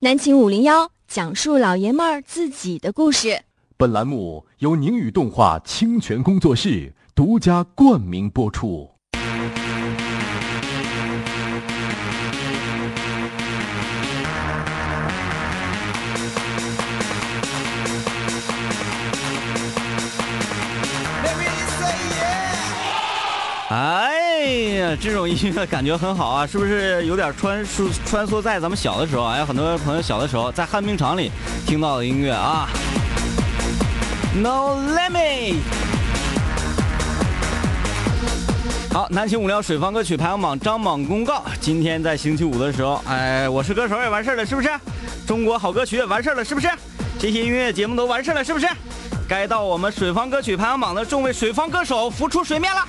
南秦五零幺讲述老爷们儿自己的故事。本栏目由宁宇动画清泉工作室独家冠名播出。这种音乐感觉很好啊，是不是有点穿梭穿梭在咱们小的时候？哎，很多朋友小的时候在旱冰场里听到的音乐啊。No limit。好，南秦五聊水方歌曲排行榜张榜公告。今天在星期五的时候，哎，我是歌手也完事儿了，是不是？中国好歌曲也完事儿了，是不是？这些音乐节目都完事儿了，是不是？该到我们水方歌曲排行榜的众位水方歌手浮出水面了。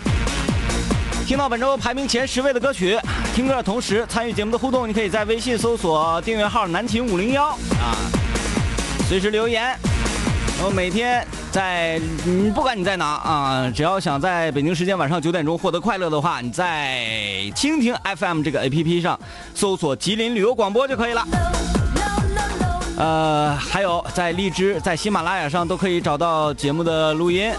听到本周排名前十位的歌曲，听歌的同时参与节目的互动，你可以在微信搜索订阅号“南秦五零幺”啊，随时留言。然后每天在，你，不管你在哪啊，只要想在北京时间晚上九点钟获得快乐的话，你在蜻蜓 FM 这个 APP 上搜索“吉林旅游广播”就可以了。呃，还有在荔枝、在喜马拉雅上都可以找到节目的录音。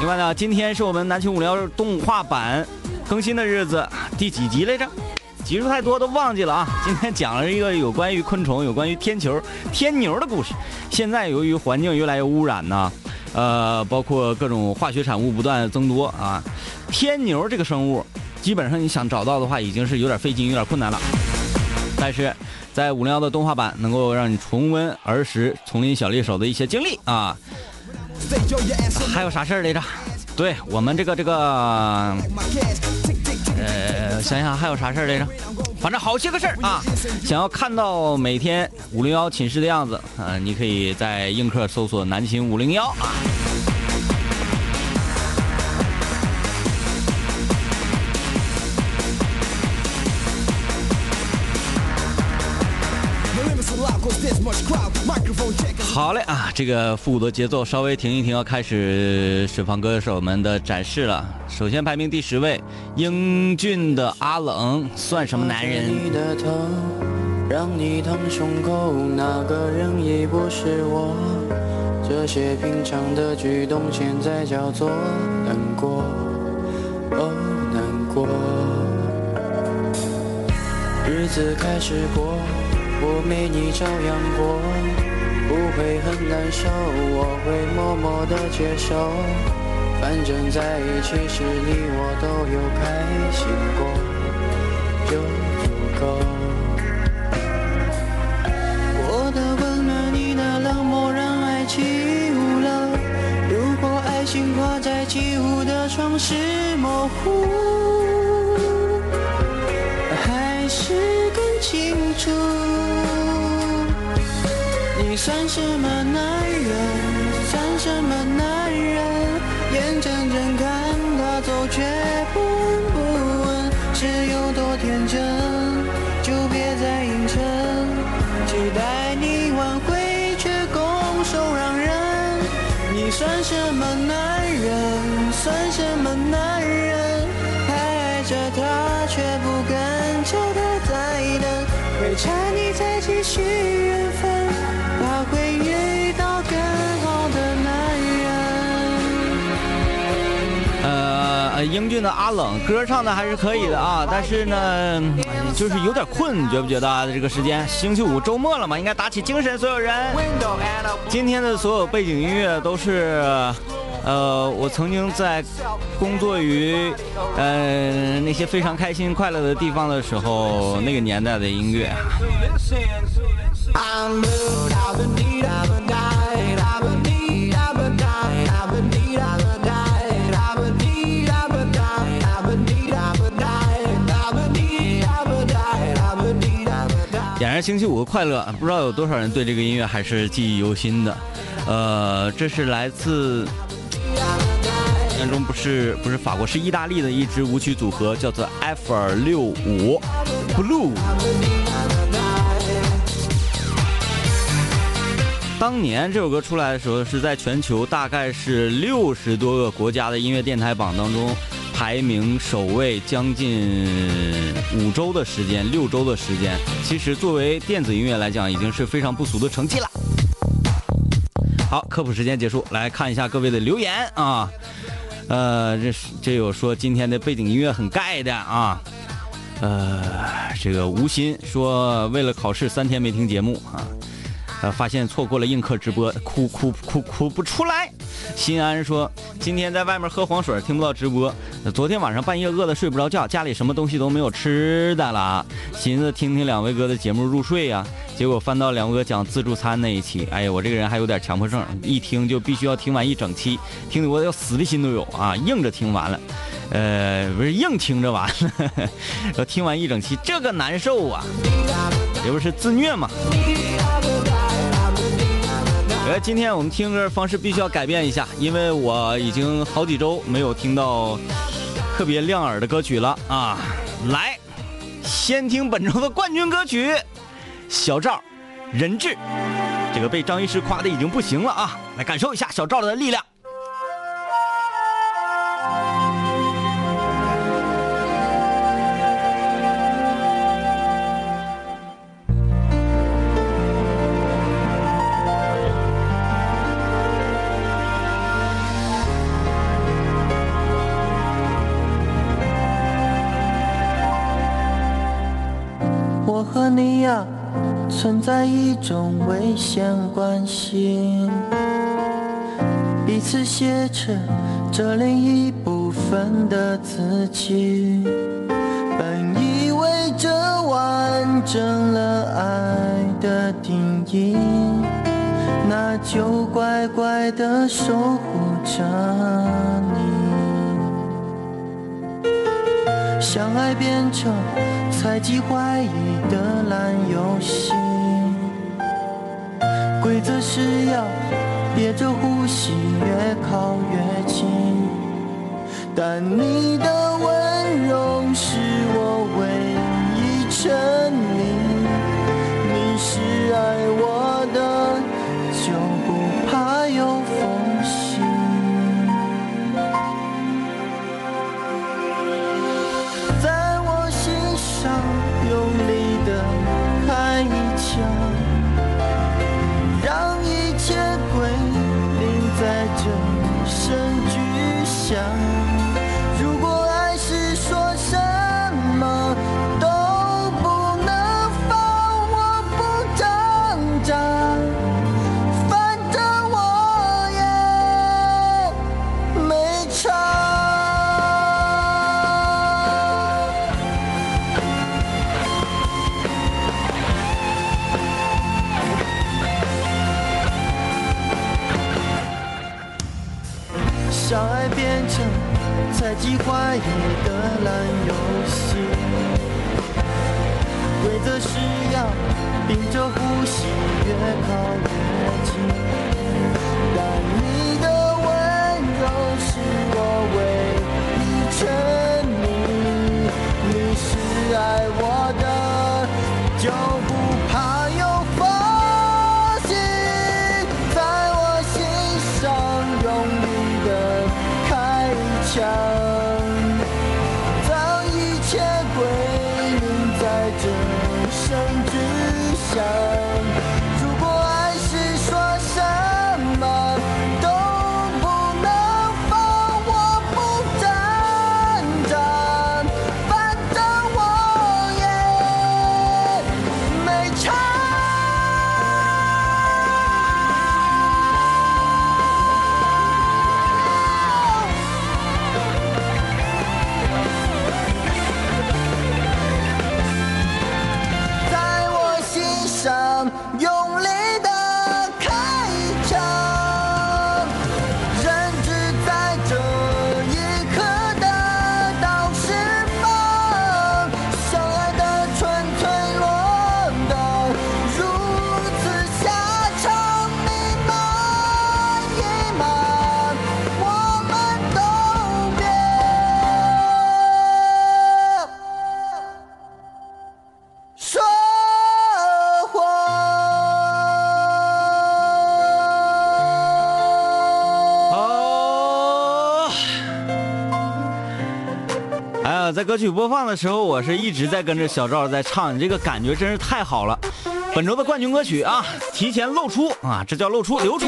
另外呢，今天是我们南青五聊动画版更新的日子，第几集来着？集数太多都忘记了啊！今天讲了一个有关于昆虫、有关于天球、天牛的故事。现在由于环境越来越污染呢，呃，包括各种化学产物不断增多啊，天牛这个生物，基本上你想找到的话，已经是有点费劲、有点困难了。但是在五零幺的动画版，能够让你重温儿时丛林小猎手的一些经历啊。还有啥事儿来着？对我们这个这个，呃，想想还有啥事儿来着？反正好些个事儿啊！想要看到每天五零幺寝室的样子，啊，你可以在映客搜索“南秦五零幺”啊。好嘞啊，这个复古的节奏稍微停一停，要开始水房歌手们的展示了。首先排名第十位，英俊的阿冷算什么男人？你的头让你烫胸口，那个人已不是我。这些平常的举动，现在叫做难过，哦难过。日子开始过，我没你照样过。不会很难受，我会默默的接受。反正在一起时，你我都有开心过，就足够。我的温暖，你的冷漠，让爱起雾了。如果爱情挂在起雾的窗是模糊，还是更清楚。算什么男人？算什么男人？眼睁睁看他走，却不闻不问，是有多天真？英俊的阿冷，歌唱的还是可以的啊，但是呢，就是有点困，你觉不觉得啊？这个时间，星期五周末了嘛，应该打起精神，所有人。今天的所有背景音乐都是，呃，我曾经在工作于呃那些非常开心快乐的地方的时候，那个年代的音乐。星期五的快乐，不知道有多少人对这个音乐还是记忆犹新的。呃，这是来自，当中不是不是法国，是意大利的一支舞曲组合，叫做 F 六五 Blue。当年这首歌出来的时候，是在全球大概是六十多个国家的音乐电台榜当中。排名首位将近五周的时间，六周的时间，其实作为电子音乐来讲，已经是非常不俗的成绩了。好，科普时间结束，来看一下各位的留言啊。呃，这这有说今天的背景音乐很盖的啊。呃，这个吴昕说为了考试三天没听节目啊。呃，发现错过了映客直播，哭哭哭哭不出来。新安说，今天在外面喝黄水，听不到直播。昨天晚上半夜饿得睡不着觉，家里什么东西都没有吃的了，寻思听听两位哥的节目入睡呀。结果翻到两位哥讲自助餐那一期，哎呀，我这个人还有点强迫症，一听就必须要听完一整期，听得我要死的心都有啊，硬着听完了。呃，不是硬听着完了，要听完一整期，这个难受啊，这不是自虐吗？呃，今天我们听歌方式必须要改变一下，因为我已经好几周没有听到特别亮耳的歌曲了啊！来，先听本周的冠军歌曲，小赵，人质，这个被张医师夸的已经不行了啊！来感受一下小赵的力量。你呀，存在一种危险关系，彼此挟持着另一部分的自己。本以为这完整了爱的定义，那就乖乖的守护着你，相爱变成。猜忌怀疑的烂游戏，规则是要憋着呼吸，越靠越近。但你的温柔是我唯一沉猜忌怀疑的烂游戏，规则是要屏着呼吸，越靠越。曲播放的时候，我是一直在跟着小赵在唱，你这个感觉真是太好了。本周的冠军歌曲啊，提前露出啊，这叫露出流出。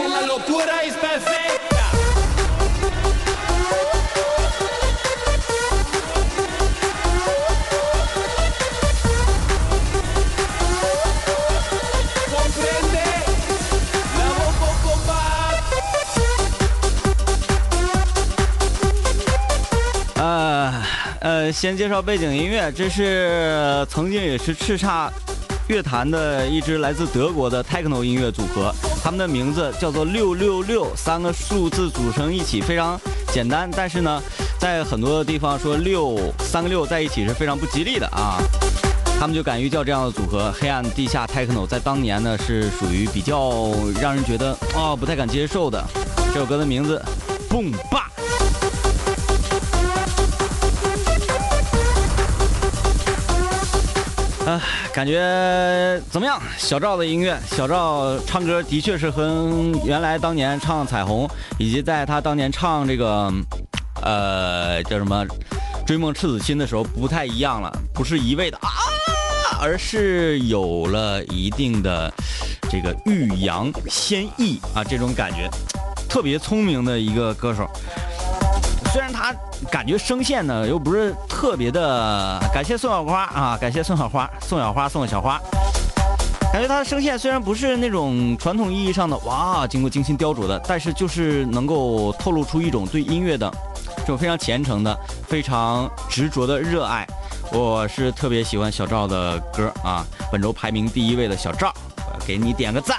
先介绍背景音乐，这是曾经也是叱咤乐坛的一支来自德国的 techno 音乐组合，他们的名字叫做六六六，三个数字组成一起，非常简单，但是呢，在很多的地方说六三个六在一起是非常不吉利的啊，他们就敢于叫这样的组合，黑暗地下 techno，在当年呢是属于比较让人觉得啊不太敢接受的。这首歌的名字蹦吧。啊，感觉怎么样？小赵的音乐，小赵唱歌的确是和原来当年唱《彩虹》，以及在他当年唱这个，呃，叫什么《追梦赤子心》的时候不太一样了，不是一味的啊，而是有了一定的这个欲扬先抑啊这种感觉，特别聪明的一个歌手。虽然他感觉声线呢又不是特别的，感谢宋小花啊，感谢宋小花，宋小花送小花。感觉他的声线虽然不是那种传统意义上的哇，经过精心雕琢的，但是就是能够透露出一种对音乐的这种非常虔诚的、非常执着的热爱。我是特别喜欢小赵的歌啊，本周排名第一位的小赵，给你点个赞。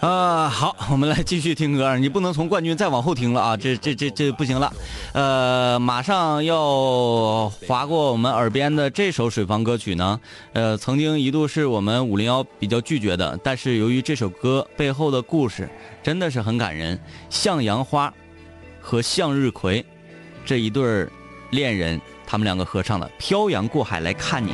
啊，好，我们来继续听歌。你不能从冠军再往后听了啊，这这这这不行了。呃，马上要划过我们耳边的这首水房歌曲呢，呃，曾经一度是我们五零幺比较拒绝的，但是由于这首歌背后的故事真的是很感人。向阳花和向日葵这一对恋人，他们两个合唱的《漂洋过海来看你》。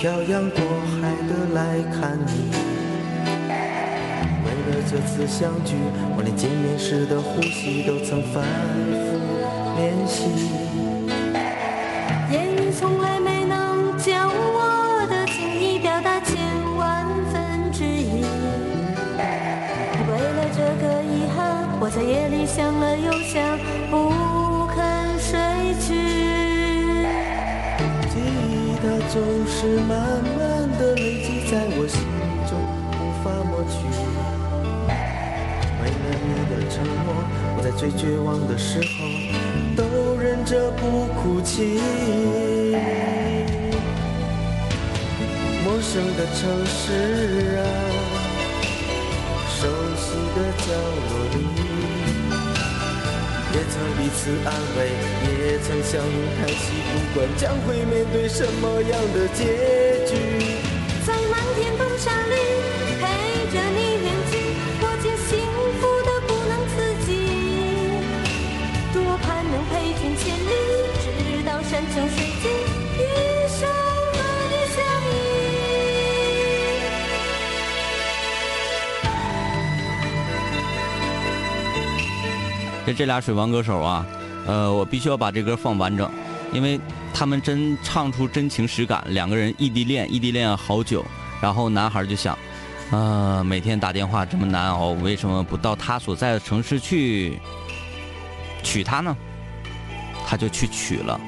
漂洋过海的来看你，为了这次相聚，我连见面时的呼吸都曾反复练习。言语从来没能将我的情意表达千万分之一。为了这个遗憾，我在夜里想了又想，不总是慢慢的累积在我心中，无法抹去。为了你的承诺，我在最绝望的时候都忍着不哭泣。陌生的城市啊，熟悉的角落里。也曾彼此安慰，也曾相拥叹息，不管将会面对什么样的结局。这这俩水王歌手啊，呃，我必须要把这歌放完整，因为他们真唱出真情实感。两个人异地恋，异地恋好久，然后男孩就想，啊，每天打电话这么难熬，为什么不到他所在的城市去娶她呢？他就去娶了。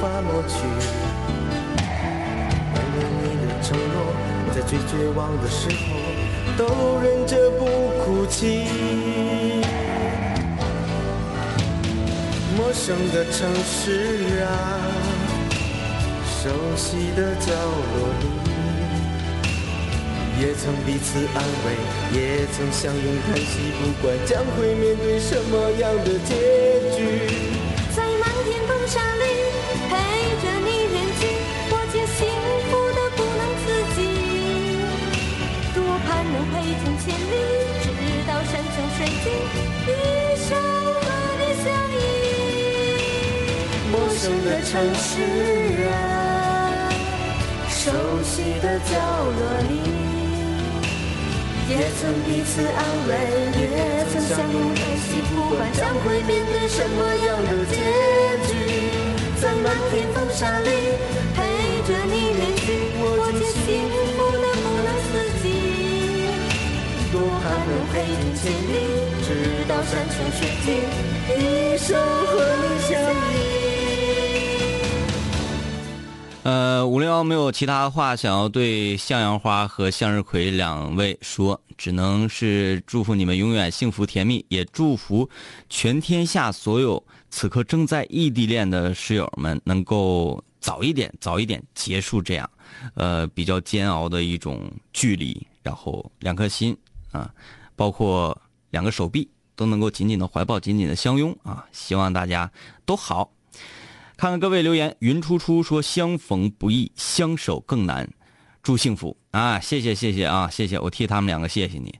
法抹去。为了你的承诺，在最绝望的时候，都忍着不哭泣。陌生的城市啊，熟悉的角落里。也曾彼此安慰，也曾相拥叹息，不管将会面对什么样的结局。城市啊，熟悉的角落里。也曾彼此安慰，也曾相拥叹息，不管将会面对什么样的结局，在漫天风沙里陪着你远去，我竟幸福的不能自己。多盼能陪你千里，直到山穷水尽，一生和你相依。呃，五零幺没有其他话想要对向阳花和向日葵两位说，只能是祝福你们永远幸福甜蜜，也祝福全天下所有此刻正在异地恋的室友们能够早一点、早一点结束这样，呃，比较煎熬的一种距离，然后两颗心啊，包括两个手臂都能够紧紧的怀抱、紧紧的相拥啊，希望大家都好。看看各位留言，云初初说相逢不易，相守更难，祝幸福啊！谢谢谢谢啊，谢谢我替他们两个谢谢你。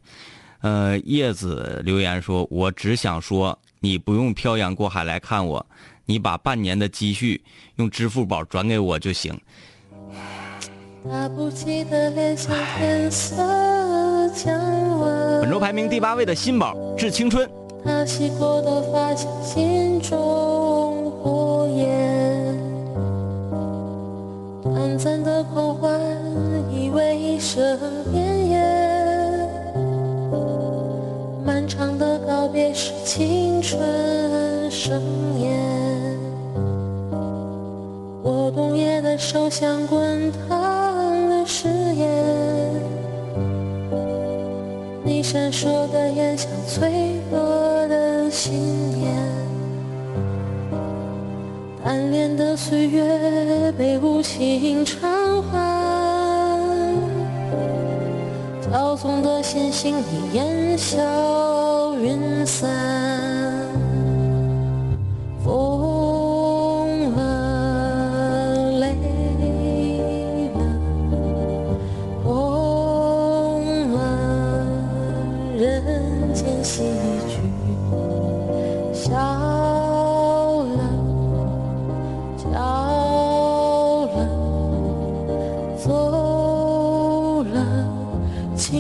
呃，叶子留言说，我只想说，你不用漂洋过海来看我，你把半年的积蓄用支付宝转给我就行。本周排名第八位的新宝《致青春》。他洗过的发像心中火焰，短暂的狂欢以为一生绵延，漫长的告别是青春盛宴。我冬夜的手像滚烫的誓言，你闪烁的眼像脆弱的。信念，暗恋的岁月被无情偿还，骄纵的心性已烟消云散。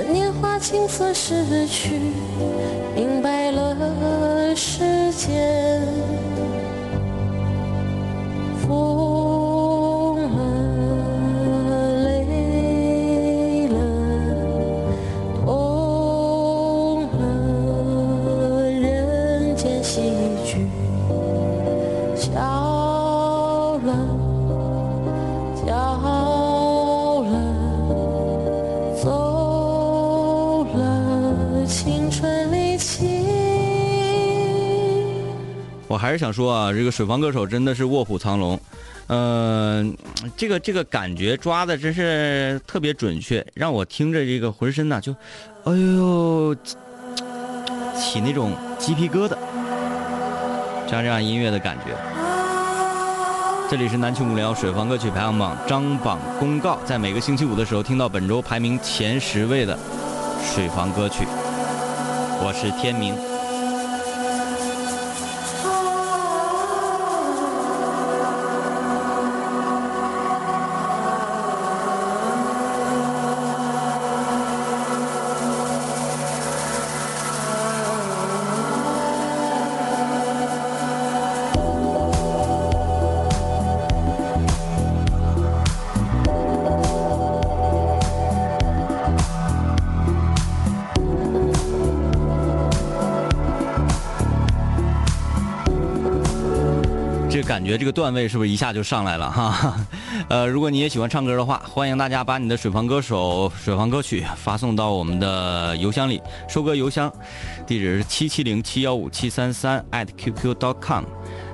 这年华青涩逝去，明白了时间。还是想说啊，这个水房歌手真的是卧虎藏龙，嗯，这个这个感觉抓的真是特别准确，让我听着这个浑身呐就，哎呦，起那种鸡皮疙瘩，像这样音乐的感觉。这里是南青五聊水房歌曲排行榜张榜公告，在每个星期五的时候听到本周排名前十位的水房歌曲，我是天明。觉得这个段位是不是一下就上来了哈？呃，如果你也喜欢唱歌的话，欢迎大家把你的水房歌手、水房歌曲发送到我们的邮箱里，收歌邮箱地址是七七零七幺五七三三 at qq dot com。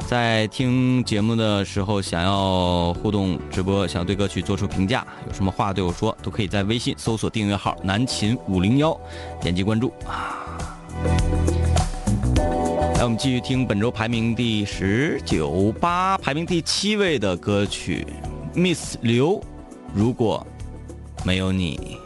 在听节目的时候，想要互动直播，想要对歌曲做出评价，有什么话对我说，都可以在微信搜索订阅号“南秦五零幺”，点击关注啊。我们继续听本周排名第十九八，排名第七位的歌曲，Miss 刘，如果没有你。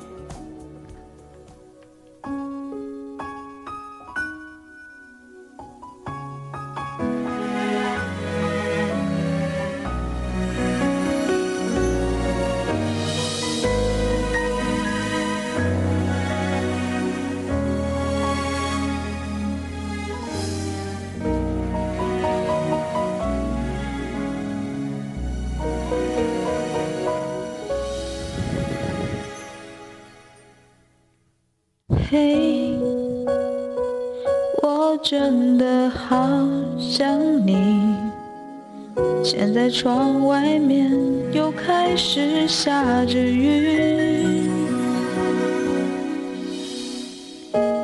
现在窗外面又开始下着雨，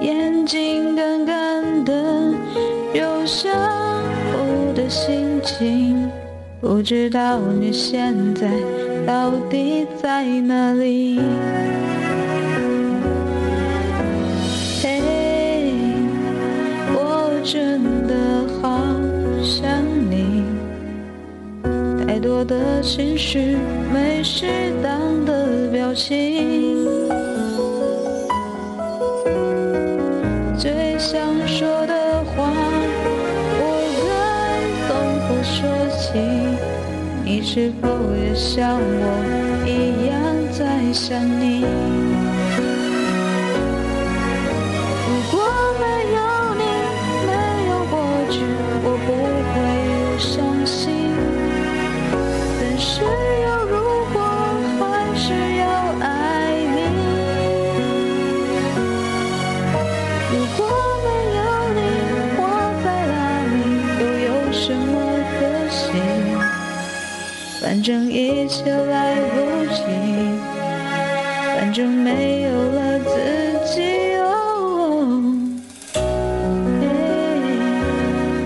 眼睛干干的，有想哭的心情。不知道你现在到底在哪里？嘿，我真的多的情绪，没适当的表情，最想说的话，我该从何说起？你是否也像我一样在想你？正一切来不及，反正没有了自己。哦，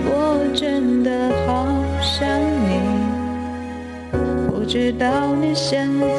我真的好想你，不知道你现在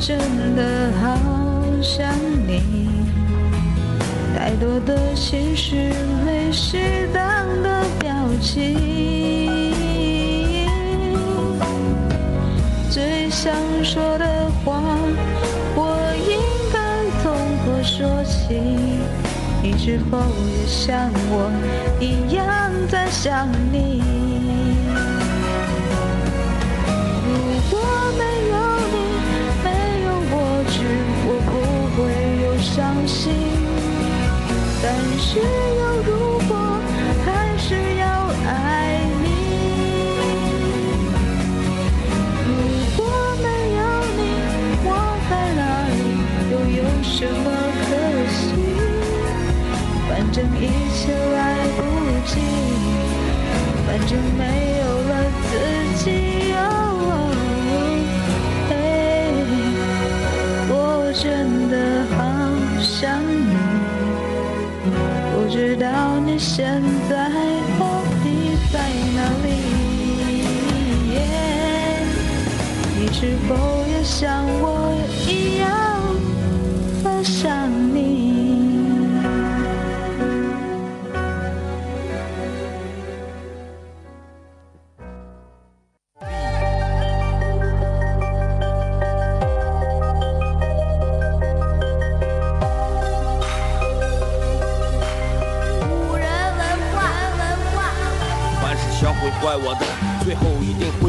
真的好想你，太多的情绪，没适当的表情，最想说的话，我应该从何说起？你是否也像我一样在想你？如果没伤心。但是有如果，还是要爱你。如果没有你，我在哪里，又有什么可惜？反正一切来不及，反正没有了自己。想你，不知道你现在到底在哪里？你是否也像我一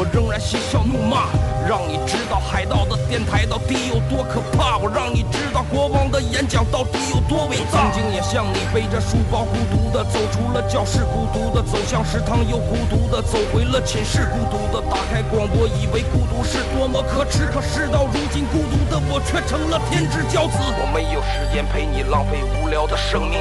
我仍然嬉笑怒骂，让你知道海盗的电台到底有多可怕。我让你知道国王的演讲到底有多伟大。曾经也像你背着书包，孤独的走出了教室，孤独的走向食堂，又孤独的走回了寝室，孤独的打开广播，以为孤独是多么可耻。可事到如今，孤独的我却成了天之骄子。我没有时间陪你浪费无聊的生命。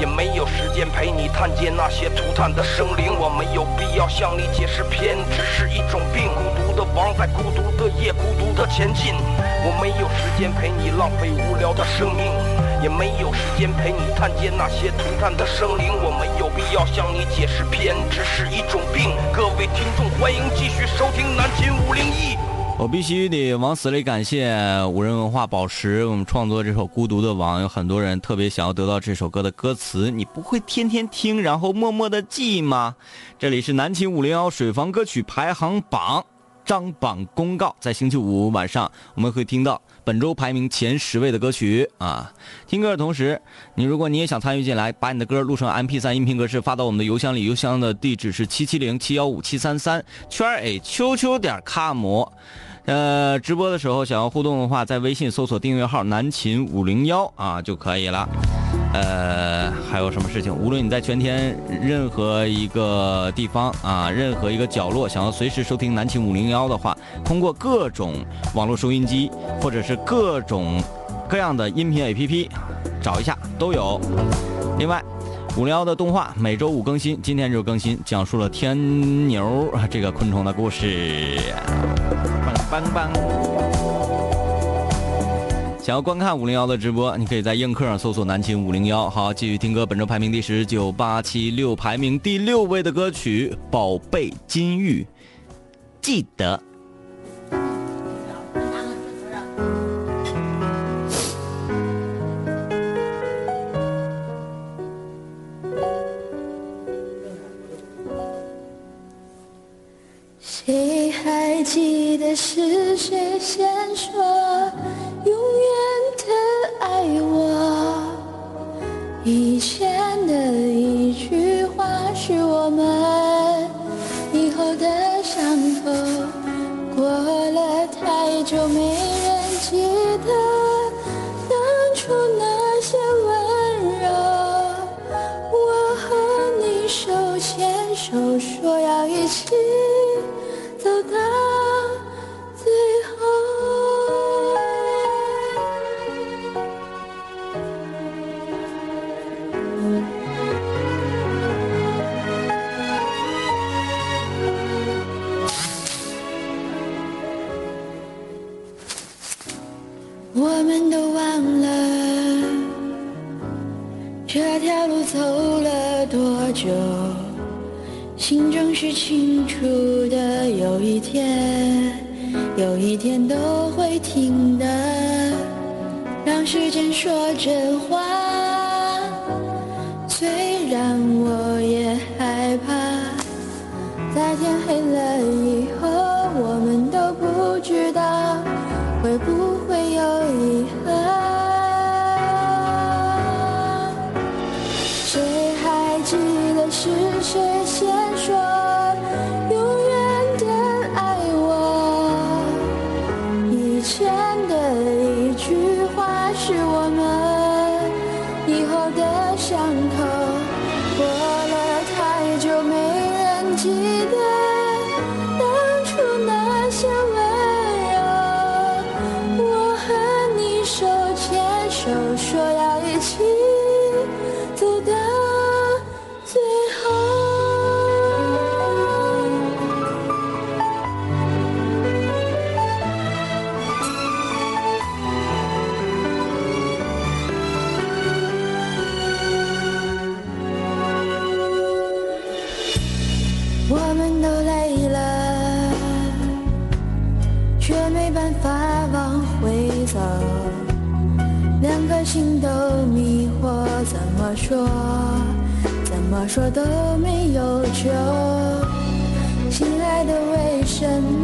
也没有时间陪你探见那些涂炭的生灵，我没有必要向你解释偏执是一种病。孤独的王在孤独独的夜，孤独的前进。我没有时间陪你浪费无聊的生命，也没有时间陪你探见那些涂炭的生灵。我没有必要向你解释偏执是一种病。各位听众，欢迎继续收听南秦五零一。我必须得往死里感谢五人文化宝石，我们创作这首《孤独的王》，有很多人特别想要得到这首歌的歌词。你不会天天听，然后默默的记吗？这里是南秦五零幺水房歌曲排行榜张榜公告，在星期五晚上我们会听到本周排名前十位的歌曲啊。听歌的同时，你如果你也想参与进来，把你的歌录成 MP3 音频格式发到我们的邮箱里，邮箱的地址是七七零七幺五七三三圈 A 秋秋点 com。呃，直播的时候想要互动的话，在微信搜索订阅号“南秦五零幺”啊就可以了。呃，还有什么事情？无论你在全天任何一个地方啊，任何一个角落，想要随时收听南秦五零幺的话，通过各种网络收音机或者是各种各样的音频 APP 找一下都有。另外，五零幺的动画每周五更新，今天就更新，讲述了天牛这个昆虫的故事。棒棒。想要观看五零幺的直播，你可以在映客上搜索“南秦五零幺”。好，继续听歌。本周排名第十九八七六，排名第六位的歌曲《宝贝金玉》，记得。说都没有救。亲爱的，为什么？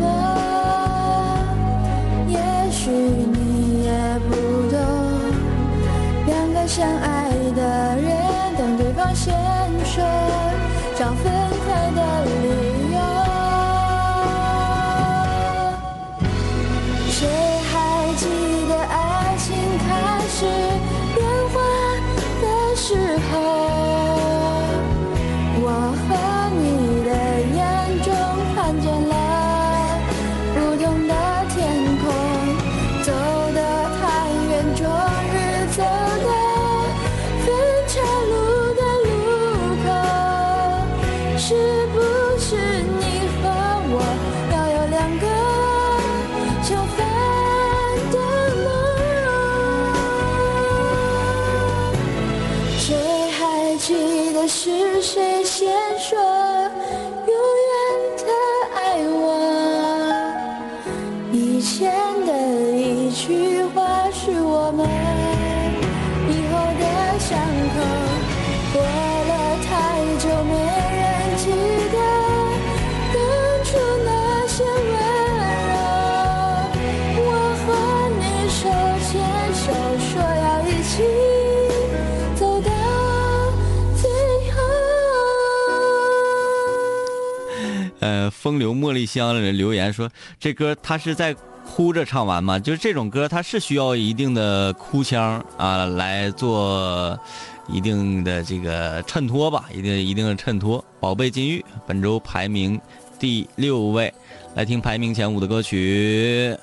风流茉莉香的人留言说，这歌他是在哭着唱完吗？就是这种歌，它是需要一定的哭腔啊，来做一定的这个衬托吧，一定一定的衬托。宝贝金玉本周排名第六位，来听排名前五的歌曲，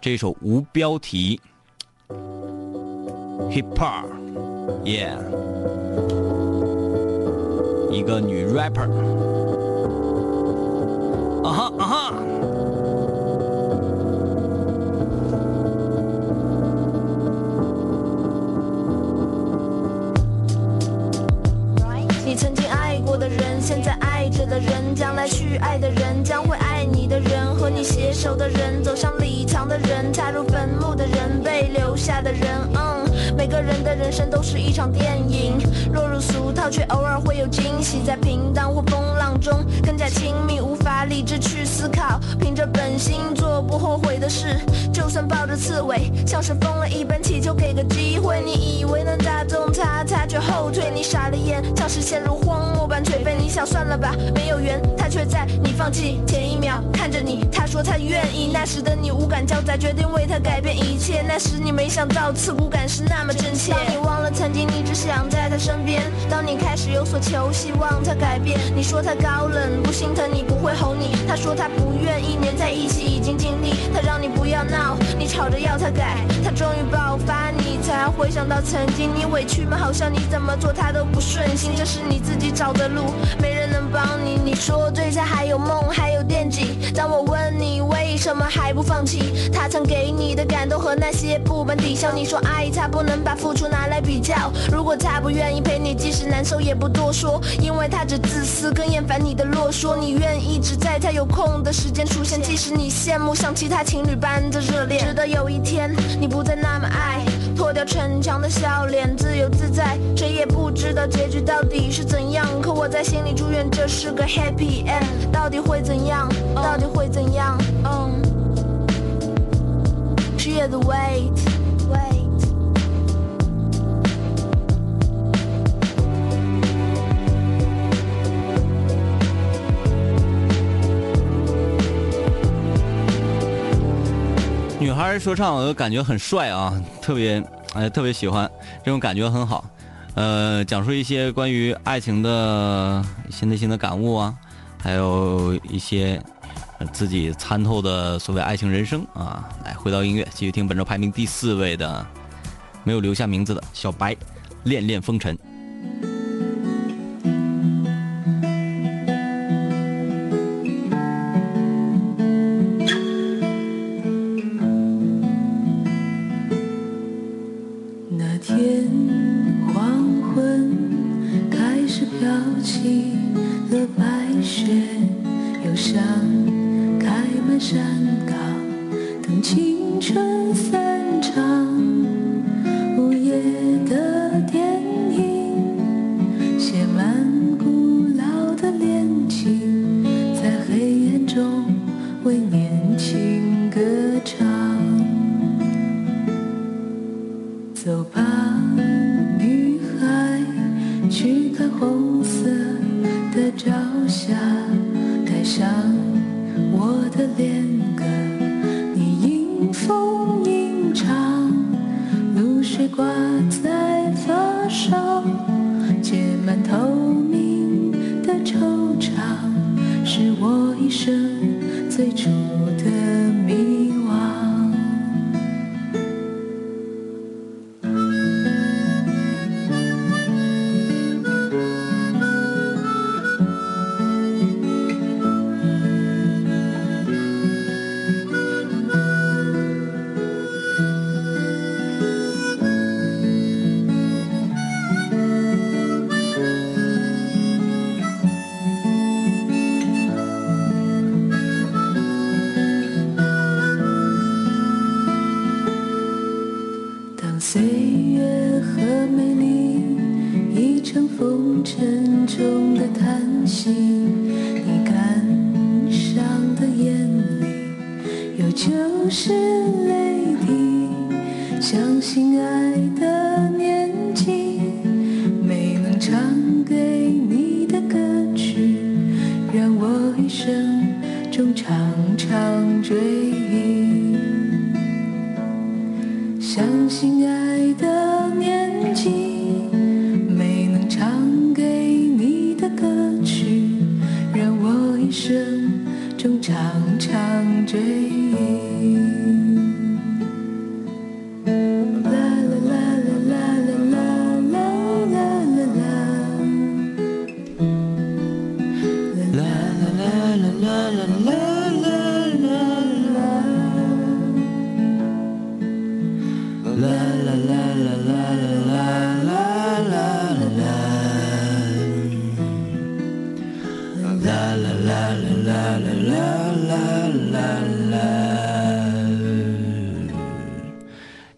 这首无标题，hip hop，yeah，一个女 rapper。啊哈啊哈！你曾经爱过的人，现在爱着的人，将来去爱的人，将会爱你的人，和你携手的人，走向礼堂的人，踏入坟墓的人，被留下的人。嗯，人的人生都是一场电影，落入俗套，却偶尔会有惊喜，在平淡或风浪中更加亲密，无法理智去思考，凭着本心做不后悔的事，就算抱着刺猬，像是疯了一般祈求给个机会，你以为能打动他，他却后退，你傻了眼，像是陷入荒漠般颓废，你想算了吧，没有缘，他却在你放弃前一秒看着你，他说他愿意，那时的你无感交杂，决定为他改变一切，那时你没想到刺骨感是那么真当你忘了曾经你只想在他身边，当你开始有所求，希望他改变，你说他高冷，不心疼你不会哄你，他说他不愿意黏在一起，已经尽力，他让你不要闹，你吵着要他改，他终于爆发，你才回想到曾经你委屈吗？好像你怎么做他都不顺心，这是你自己找的路，没人能帮你。你说对他还有梦，还有惦记。当我问你为什么还不放弃，他曾给你的感动和那些不满抵消。你说爱他不能把付出拿来比较，如果他不愿意陪你，即使难受也不多说，因为他只自私，更厌烦你的啰嗦。你愿意只在他有空的时间出现，即使你羡慕像其他情侣般的热恋，直到有一天你不再那么爱。脱掉逞强的笑脸，自由自在，谁也不知道结局到底是怎样。可我在心里祝愿这是个 happy end，到底会怎样？到底会怎样？嗯，Fear the wait, wait。孩说唱，我感觉很帅啊，特别哎，特别喜欢，这种感觉很好。呃，讲述一些关于爱情的一些内心的感悟啊，还有一些自己参透的所谓爱情人生啊。来，回到音乐，继续听本周排名第四位的，没有留下名字的小白，《恋恋风尘》。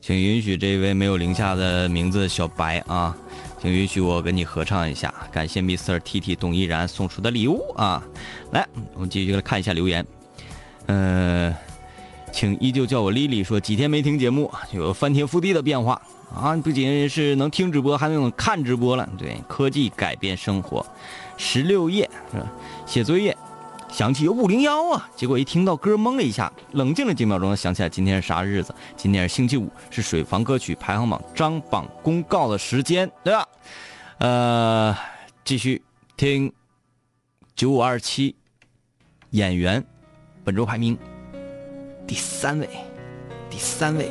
请允许这位没有零下的名字小白啊，请允许我跟你合唱一下，感谢 Mr. T T 董依然送出的礼物啊！来，我们继续来看一下留言。呃，请依旧叫我丽丽说，几天没听节目，有翻天覆地的变化啊！不仅是能听直播，还能看直播了。对，科技改变生活。十六页是吧？写作业，想起有五零幺啊，结果一听到歌懵了一下，冷静了几秒钟，想起来今天是啥日子？今天是星期五，是水房歌曲排行榜张榜公告的时间，对吧？呃，继续听九五二七演员本周排名第三位，第三位，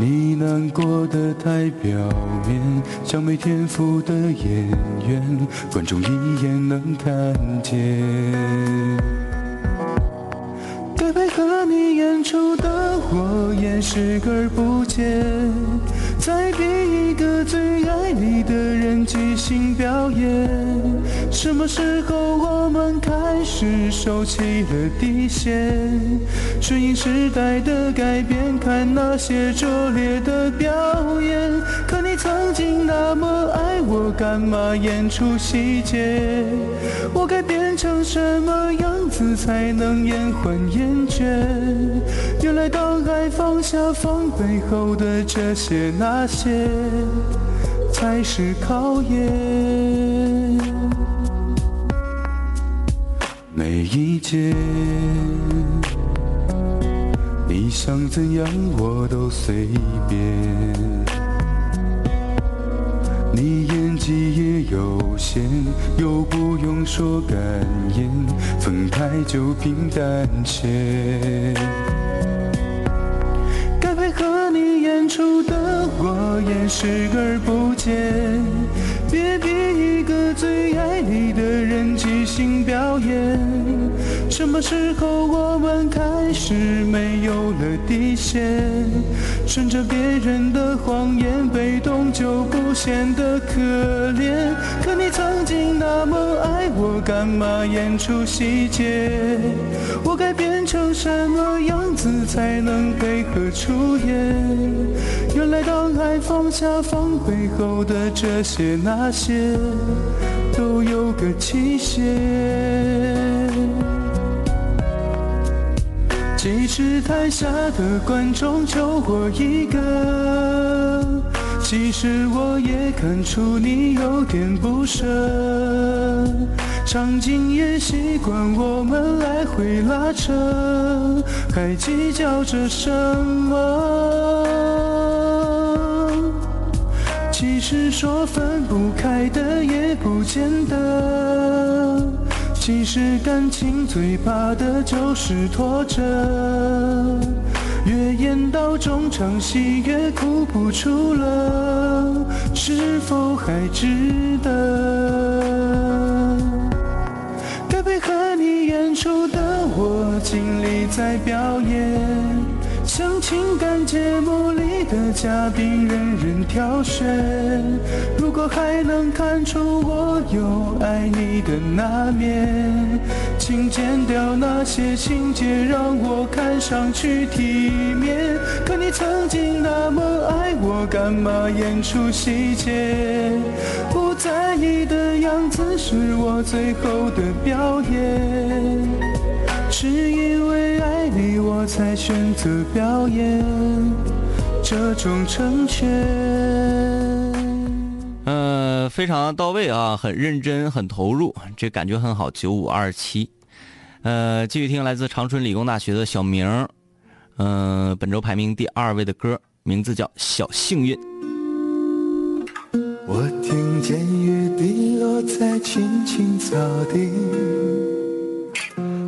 你难过的太表面，像没天赋的演员，观众一眼能看见。该配合你演出的我也视而不见，再逼一个最爱你的人即兴表演。什么时候我们开始收起了底线？顺应时代的改变，看那些拙劣的表演。可你曾经那么爱我，干嘛演出细节？我该变成什么样子才能延缓厌倦？原来当爱放下防备后的这些那些，才是考验。没意见，你想怎样我都随便。你演技也有限，又不用说感言，分开就平淡些。的我也视而不见，别逼一个最爱你的人即兴表演。什么时候我们开始没有了底线？顺着别人的谎言，被动就不显得可怜。可你曾经那么爱我，干嘛演出细节？我该变成什么样子才能配合出演？原来当爱放下防备后的这些那些，都有个期限。其实台下的观众就我一个，其实我也看出你有点不舍，场景也习惯我们来回拉扯，还计较着什么？是说分不开的也不见得。其实感情最怕的就是拖着，越演到中场戏越哭不出了，是否还值得？该配合你演出的我尽力在表演。情感节目里的嘉宾，任人挑选。如果还能看出我有爱你的那面，请剪掉那些情节，让我看上去体面。可你曾经那么爱我，干嘛演出细节？不在意的样子是我最后的表演。只因爱你，我才选择表演这种成全。嗯，非常到位啊，很认真，很投入，这感觉很好。九五二七，呃，继续听来自长春理工大学的小明，嗯，本周排名第二位的歌，名字叫《小幸运》。我听见雨滴落在青青草地。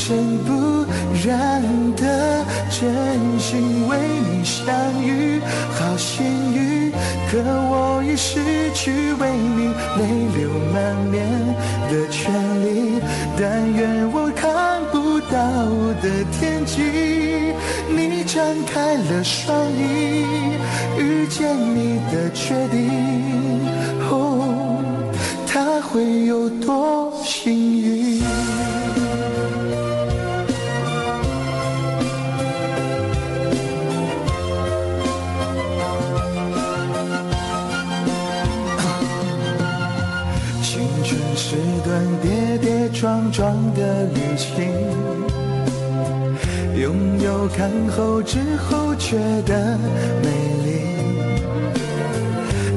一尘不染的真心为你相遇，好幸运。可我已失去为你泪流满面的权利，但愿我看不到的天际，你展开了双翼，遇见你的决定，哦，他会有多幸运？撞撞的旅行，拥有看后知后觉的美丽。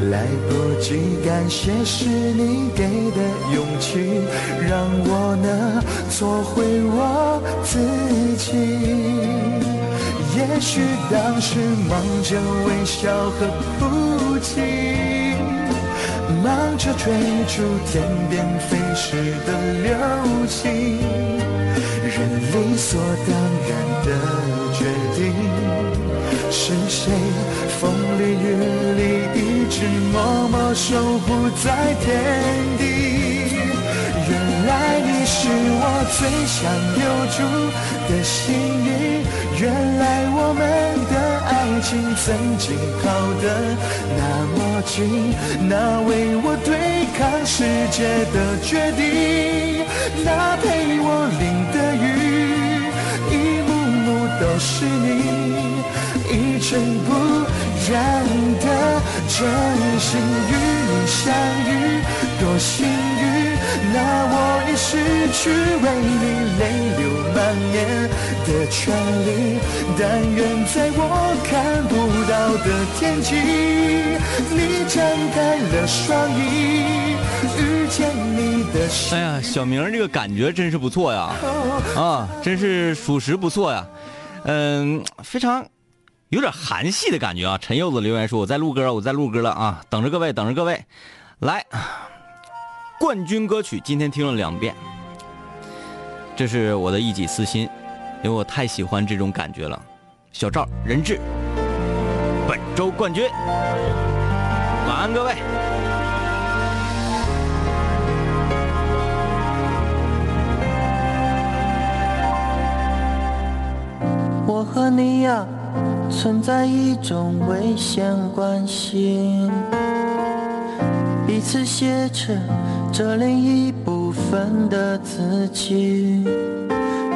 来不及感谢是你给的勇气，让我能做回我自己。也许当时忙着微笑和不羁，忙着追逐天边飞逝的流星，人理所当然的决定，是谁风里雨里一直默默守护在天地？原来你是我最想留住的幸运。原来我们的爱情曾经靠得那么近，那为我对抗世界的决定，那陪我淋的雨，一幕幕都是你，一尘不染的真心与你相遇，多幸运。那我已失去为你泪流满面的权利，但愿在我看不到的天际，你张开了双翼，遇见你的心。哎呀，小明这个感觉真是不错呀，啊，真是属实不错呀，嗯，非常有点韩系的感觉啊。陈柚子留言说：“我在录歌，我在录歌了啊，等着各位，等着各位，来。”冠军歌曲今天听了两遍，这是我的一己私心，因为我太喜欢这种感觉了。小赵人质，本周冠军，晚安各位。我和你呀，存在一种危险关系，彼此挟持。这另一部分的自己，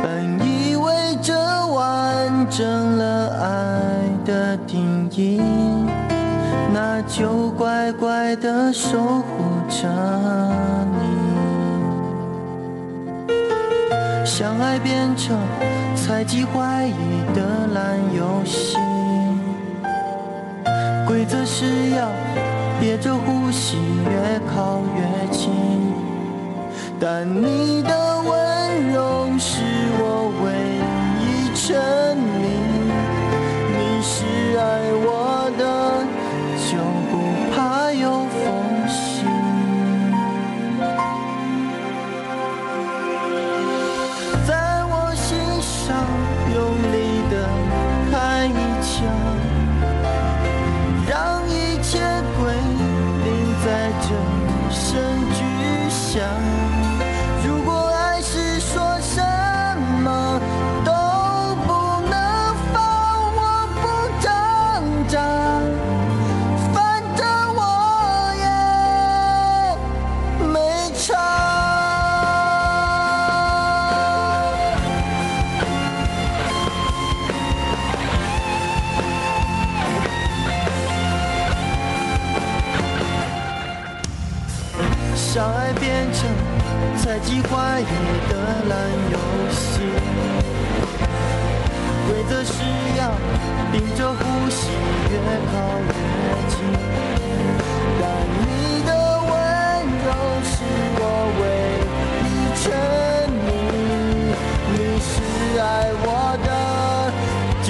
本以为这完整了爱的定义，那就乖乖的守护着你。相爱变成猜忌怀疑的烂游戏，规则是要。憋着呼吸，越靠越近。但你的温柔是我唯一猜忌怀疑的烂游戏，规则是要屏着呼吸，越靠越近。但你的温柔是我唯一沉迷，你是爱我的，就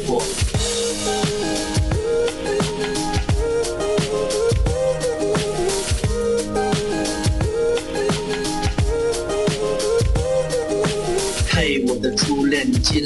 我。